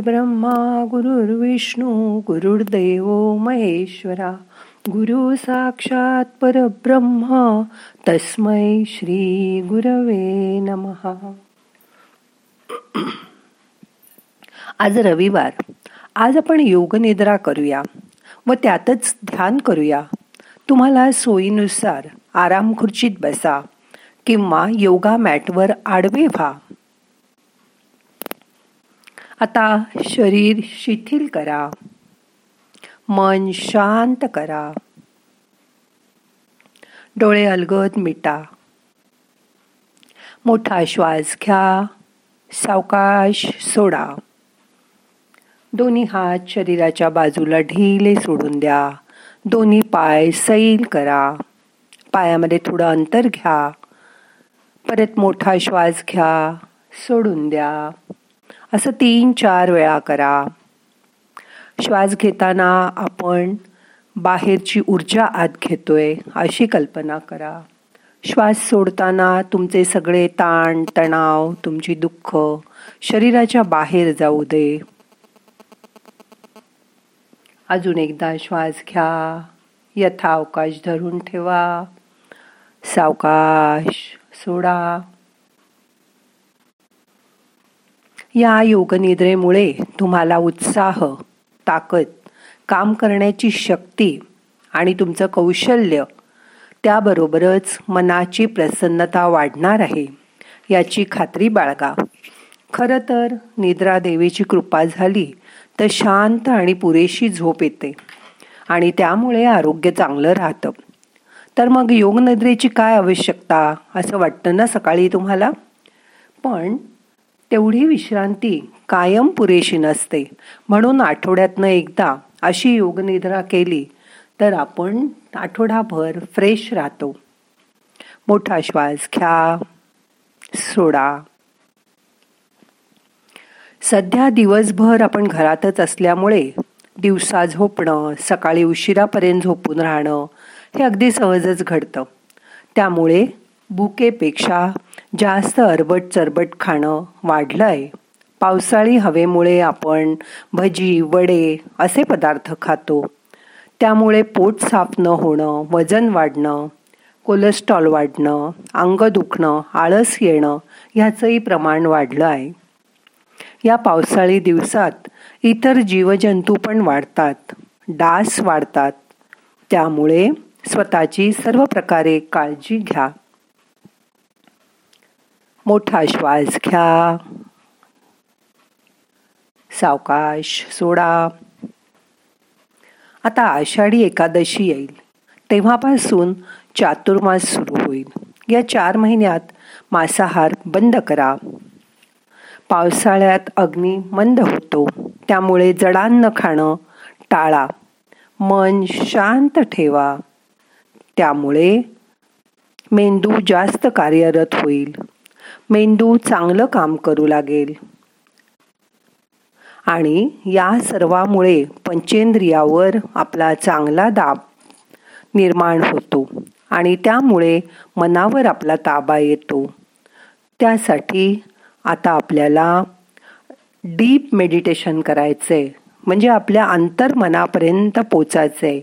ब्रह्मा गुरुर्विष्णू गुरुर्देव महेश्वरा गुरु साक्षात परब्रह्म तस्मै श्री गुरवे नमहा आज रविवार. आज आपण योगनिद्रा करूया. व त्यातच ध्यान करूया. तुम्हाला सोयीनुसार आराम खुर्चीत बसा किंवा योगा मॅटवर आडवे व्हा. आता शरीर शिथिल करा. मन शांत करा. डोळे अलगद मिटा. मोठा श्वास घ्या. सावकाश सोडा. दोन्ही हात शरीराच्या बाजूला ढिले सोडून द्या. दोन्ही पाय सैल करा. पायामध्ये थोडं अंतर घ्या. परत मोठा श्वास घ्या. सोडून द्या. असं तीन चार वेळा करा. श्वास घेताना आपण बाहेरची ऊर्जा आत घेतोय अशी कल्पना करा. श्वास सोडताना तुमचे सगळे ताण तणाव तुमची दुःख शरीराच्या बाहेर जाऊ दे. अजून एकदा श्वास घ्या. यथा अवकाश धरून ठेवा. सावकाश सोडा. या योगनिद्रेमुळे तुम्हाला उत्साह ताकद काम करण्याची शक्ती आणि तुमचं कौशल्य त्याबरोबरच मनाची प्रसन्नता वाढणार आहे याची खात्री बाळगा. खरं तर निद्रा देवीची कृपा झाली तर शांत आणि पुरेशी झोप येते आणि त्यामुळे आरोग्य चांगलं राहतं. तर मग योगनिद्रेची काय आवश्यकता असं वाटतं ना सकाळी तुम्हाला? पण तेवढी विश्रांती कायम पुरेशी नसते. म्हणून आठवड्यातनं एकदा अशी योगनिद्रा केली तर आपण आठवडाभर फ्रेश राहतो. मोठा श्वास घ्या सोडा. सध्या दिवसभर आपण घरातच असल्यामुळे दिवसा झोपणं सकाळी उशिरापर्यंत झोपून राहणं हे अगदी सहजच घडतं. त्यामुळे बुकेपेक्षा जास्त अरबट चरबट खाणं वाढलं आहे पावसाळी हवेमुळे आपण भजी वडे असे पदार्थ खातो. त्यामुळे पोट साफ न होणं वजन वाढणं कोलेस्ट्रॉल वाढणं अंग दुखणं आळस येणं ह्याचंही प्रमाण वाढलं आहे या पावसाळी दिवसात इतर जीवजंतू पण वाढतात. डास वाढतात. त्यामुळे स्वतःची सर्व प्रकारे काळजी घ्या. मोठा श्वास घ्या. सावकाश सोडा. आता आषाढी एकादशी येईल. तेव्हापासून चातुर्मास सुरू होईल. या चार महिन्यात मांसाहार बंद करा. पावसाळ्यात अग्नी मंद होतो. त्यामुळे जडान्न खाणं टाळा. मन शांत ठेवा. त्यामुळे मेंदू जास्त कार्यरत होईल. मेंदू चांगलं काम करू लागेल. आणि या सर्वामुळे पंचेंद्रियावर आपला चांगला दाब निर्माण होतो आणि त्यामुळे मनावर आपला ताबा येतो. त्यासाठी आता आपल्याला डीप मेडिटेशन करायचंय. म्हणजे आपल्या अंतर्मनापर्यंत पोचायचंय.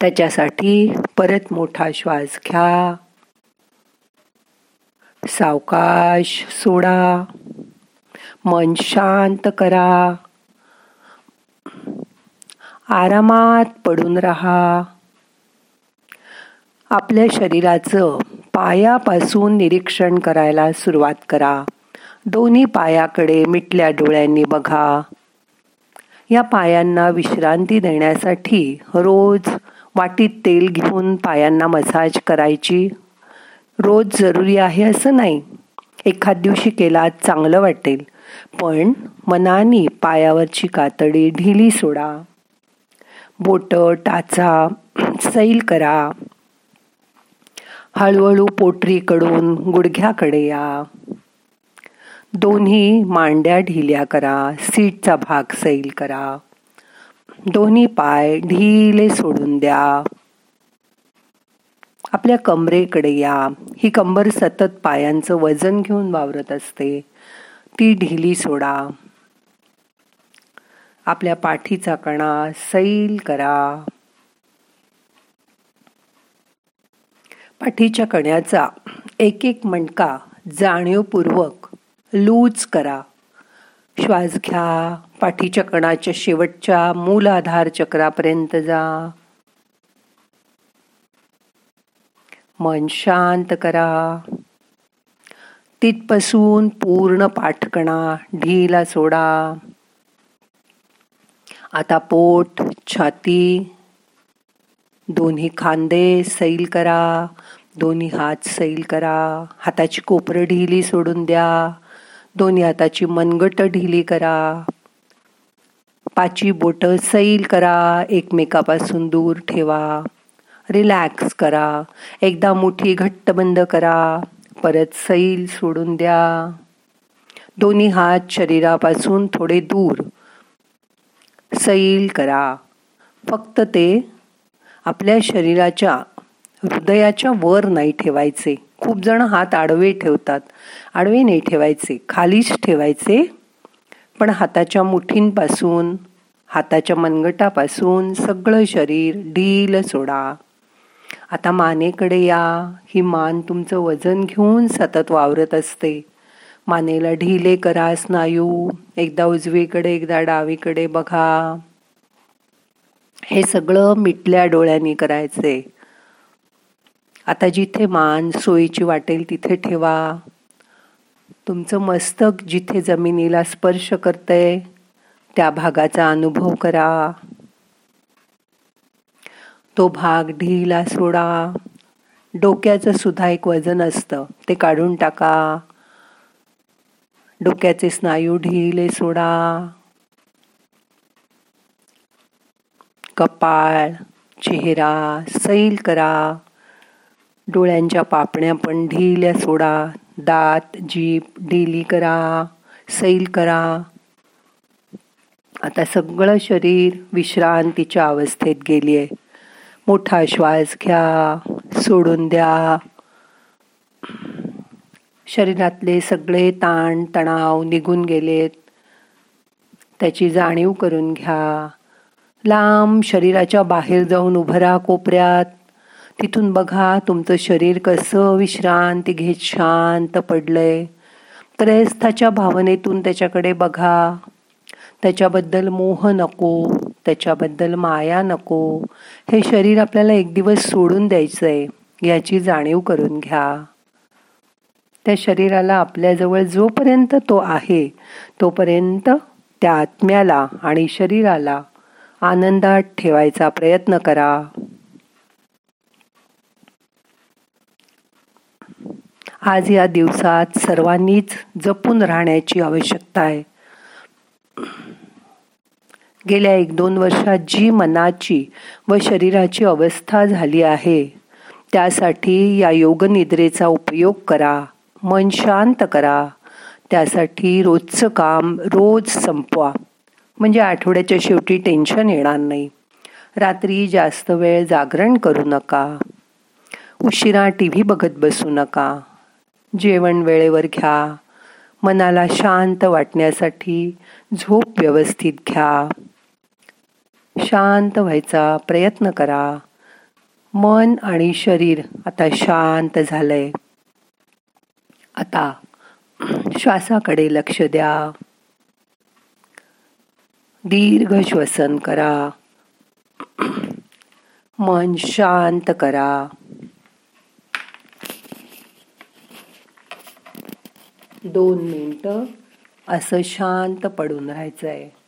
त्याच्यासाठी परत मोठा श्वास घ्या. सावकाश सोडा मन शांत करा आरामात पडून राहा. आपल्या शरीराचं पायापासून निरीक्षण करायला सुरुवात करा. दोन्ही पायाकडे मिटल्या डोळ्यांनी बघा. या पायांना विश्रांती देण्यासाठी रोज वाटीत तेल घेऊन पायांना मसाज करायची. रोज जरुरी आहे असं नाही. एखाद दिवशी केला चांगलं वाटेल. पण मनाने पायावरची कातडी ढिली सोडा. बोट टाचा सैल करा. हळूहळू पोटरीकडून गुडघ्याकडे या. दोन्ही मांड्या ढिल्या करा सीटचा भाग सैल करा. दोन्ही पाय ढिले सोडून द्या. आपल्या कमरेकडे या. ही कंबर सतत पायांचं वजन घेऊन वावरत असते. ती ढिली सोडा. आपल्या पाठीचा कणा सैल करा. पाठीच्या कण्याचा एक एक मणका जाणीवपूर्वक लूज करा. श्वास घ्या. पाठीच्या कणाच्या शेवटच्या मूल आधार चक्रापर्यंत जा. मन शांत करा. तिथपासून पूर्ण पाठकणा ढीला सोडा. आता पोट छाती दोन्ही खांदे सैल करा. दोन्ही हात सैल करा. हाताची कोपरं ढिली सोडून द्या. दोन्ही हाताची मनगट ढिली करा. पाची बोट सैल करा. एकमेकापासून दूर ठेवा. रिलॅक्स करा. एकदा मुठी घट्ट बंद करा. परत सैल सोडून द्या. दोन्ही हात शरीरापासून थोडे दूर. सैल करा. फक्त ते आपल्या शरीराच्या हृदयाच्या वर नाही ठेवायचे. खूप जण हात आडवे ठेवतात. आडवे नाही ठेवायचे. खालीच ठेवायचे. पण हाताच्या मुठींपासून हाताच्या मनगटापासून सगळं शरीर ढील सोडा. आता मानेकडे या. ही मान तुमचं वजन घेऊन सतत वावरत असते. मानेला ढिले करा स्नायू एकदा उजवीकडे एकदा डावीकडे बघा. हे सगळं मिटल्या डोळ्यांनी करायचे. आता जिथे मान सोयीची वाटेल तिथे ठेवा. तुमचं मस्तक जिथे जमिनीला स्पर्श करतंय त्या भागाचा अनुभव करा. तो भाग ढिला सोडा. डोक्याचं सुद्धा एक वजन असतं. ते काढून टाका. डोक्याचे स्नायू ढिले सोडा. कपाळ चेहरा सैल करा. डोळ्यांच्या पापण्या पण ढिल्या सोडा. दात जीप ढिली करा. सैल करा. आता सगळं शरीर विश्रांतीच्या अवस्थेत गेली आहे मोठा श्वास घ्या सोडून द्या. शरीरातले सगळे ताण तणाव निघून गेलेत. त्याची जाणीव करून घ्या. लांब शरीराच्या बाहेर जाऊन उभं राहा कोपऱ्यात. तिथून बघा तुमचं शरीर कसं विश्रांती घेत शांत पडलंय. त्रयस्थाच्या भावनेतून त्याच्याकडे बघा. त्याच्याबद्दल मोह नको. त्याच्याबद्दल माया नको. हे शरीर आपल्याला एक दिवस सोडून द्यायचं आहे याची जाणीव करून घ्या. त्या शरीराला आपल्याजवळ जोपर्यंत तो आहे तोपर्यंत त्या आत्म्याला आणि शरीराला आनंदात ठेवायचा प्रयत्न करा. आज या दिवसात सर्वांनीच जपून राहण्याची आवश्यकता आहे. गेल्या एक दोन वर्षात जी मनाची व शरीराची अवस्था झाली आहे त्यासाठी या योगनिद्रेचा उपयोग करा मन शांत करा. त्यासाठी रोजचं काम रोज संपवा. म्हणजे आठवड्याच्या शेवटी टेन्शन येणार नाही. रात्री जास्त वेळ जागरण करू नका. उशिरा टी व्ही बघत बसू नका. जेवण वेळेवर घ्या. मनाला शांत वाटण्यासाठी झोप व्यवस्थित घ्या. शांत व्हायचा प्रयत्न करा. मन आणि शरीर आता शांत झालंय. आता श्वासाकडे लक्ष द्या. दीर्घ श्वसन करा. मन शांत करा. दोन मिनटं असं शांत पडून राहायचं आहे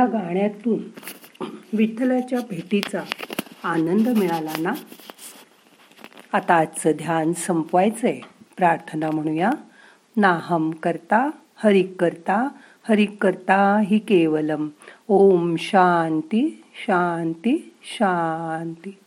या गाण्यातून विठ्ठलाच्या भेटीचा आनंद मिळाला ना? आता आजचं ध्यान संपवायचंय. प्रार्थना म्हणूया. नाहम करता हरिक करता हरिक करता हि केवलम. ओम शांती शांती शांती.